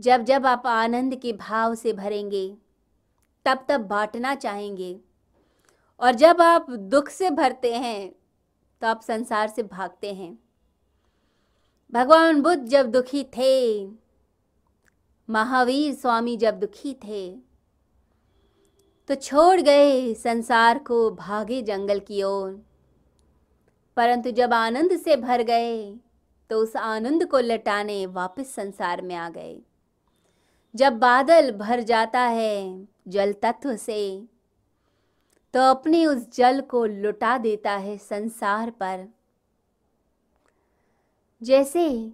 जब जब आप आनंद के भाव से भरेंगे, तब तब बांटना चाहेंगे। और जब आप दुख से भरते हैं तो आप संसार से भागते हैं। भगवान बुद्ध जब दुखी थे, महावीर स्वामी जब दुखी थे तो छोड़ गए संसार को भागे जंगल की ओर। परंतु जब आनंद से भर गए तो उस आनंद को लटाने वापस संसार में आ गए। जब बादल भर जाता है जल तत्व से तो अपने उस जल को लुटा देता है संसार पर। जैसे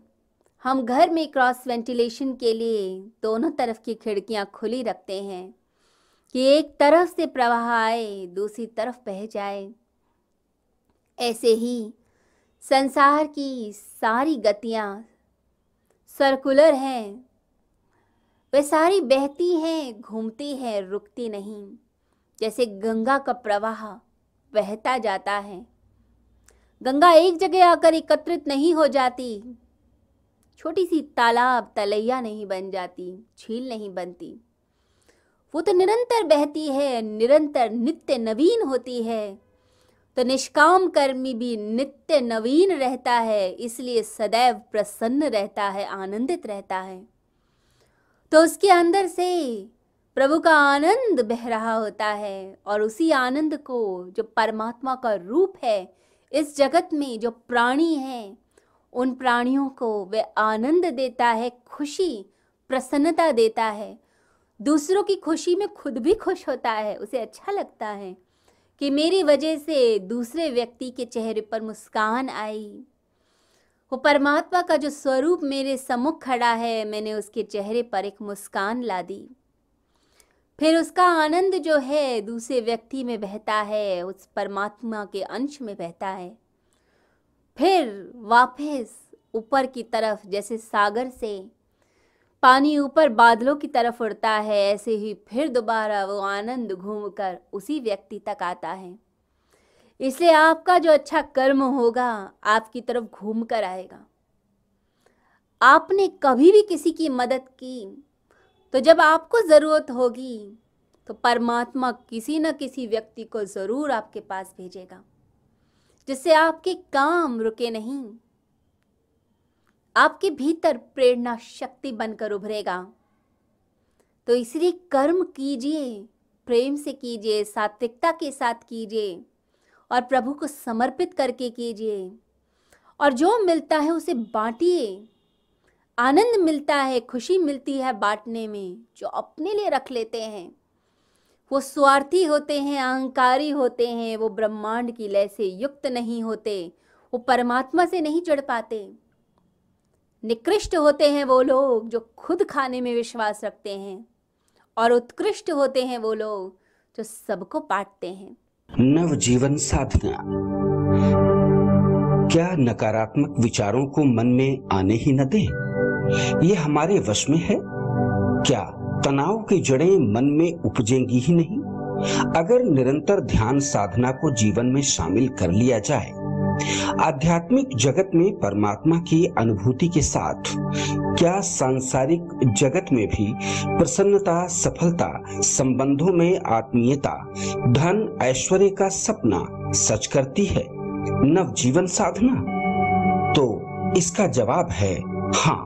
हम घर में क्रॉस वेंटिलेशन के लिए दोनों तरफ़ की खिड़कियाँ खुली रखते हैं, कि एक तरफ़ से प्रवाह आए, दूसरी तरफ़ बह जाए। ऐसे ही संसार की सारी गतियाँ सर्कुलर हैं वे सारी बहती हैं, घूमती हैं, रुकती नहीं। जैसे गंगा का प्रवाह बहता जाता है। गंगा एक जगह आकर एकत्रित नहीं हो जाती। छोटी सी तालाब तलैया नहीं बन जाती, झील नहीं बनती। वो तो निरंतर बहती है, निरंतर नित्य नवीन होती है। तो निष्काम कर्मी भी नित्य नवीन रहता है, इसलिए सदैव प्रसन्न रहता है, आनंदित रहता है। तो उसके अंदर से प्रभु का आनंद बह रहा होता है और उसी आनंद को जो परमात्मा का रूप है, इस जगत में जो प्राणी हैं, उन प्राणियों को वह आनंद देता है, खुशी, प्रसन्नता देता है। दूसरों की खुशी में खुद भी खुश होता है, उसे अच्छा लगता है कि मेरी वजह से दूसरे व्यक्ति के चेहरे पर मुस्कान आई। वो परमात्मा का जो स्वरूप मेरे सम्मुख खड़ा है, मैंने उसके चेहरे पर एक मुस्कान ला दी। फिर उसका आनंद जो है, दूसरे व्यक्ति में बहता है, उस परमात्मा के अंश में बहता है। फिर वापस ऊपर की तरफ़, जैसे सागर से पानी ऊपर बादलों की तरफ़ उड़ता है, ऐसे ही फिर दोबारा वो आनंद घूमकर उसी व्यक्ति तक आता है। इसलिए आपका जो अच्छा कर्म होगा, आपकी तरफ़ घूम कर आएगा। आपने कभी भी किसी की मदद की तो जब आपको ज़रूरत होगी तो परमात्मा किसी न किसी व्यक्ति को ज़रूर आपके पास भेजेगा, जिससे आपके काम रुके नहीं। आपके भीतर प्रेरणा शक्ति बनकर उभरेगा। तो इसलिए कर्म कीजिए, प्रेम से कीजिए, सात्विकता के साथ कीजिए। और प्रभु को समर्पित करके कीजिए। और जो मिलता है उसे बांटिए। आनंद मिलता है, खुशी मिलती है बांटने में, जो अपने लिए रख लेते हैं। वो स्वार्थी होते हैं, अहंकारी होते हैं, वो ब्रह्मांड की लय से युक्त नहीं होते, वो परमात्मा से नहीं जुड़ पाते। निकृष्ट होते हैं वो लोग जो खुद खाने में विश्वास रखते हैं, और उत्कृष्ट होते हैं वो लोग जो सबको बांटते हैं। नव जीवन साधना। क्या नकारात्मक विचारों को मन में आने ही न दें? ये हमारे वश में है। क्या तनाव की जड़ें मन में उपजेंगी ही नहीं? अगर निरंतर ध्यान साधना को जीवन में शामिल कर लिया जाए आध्यात्मिक जगत में परमात्मा की अनुभूति के साथ, क्या सांसारिक जगत में भी प्रसन्नता, सफलता, संबंधों में आत्मीयता, धन, ऐश्वर्य का सपना सच करती है? नव जीवन साधना? तो इसका जवाब है हाँ।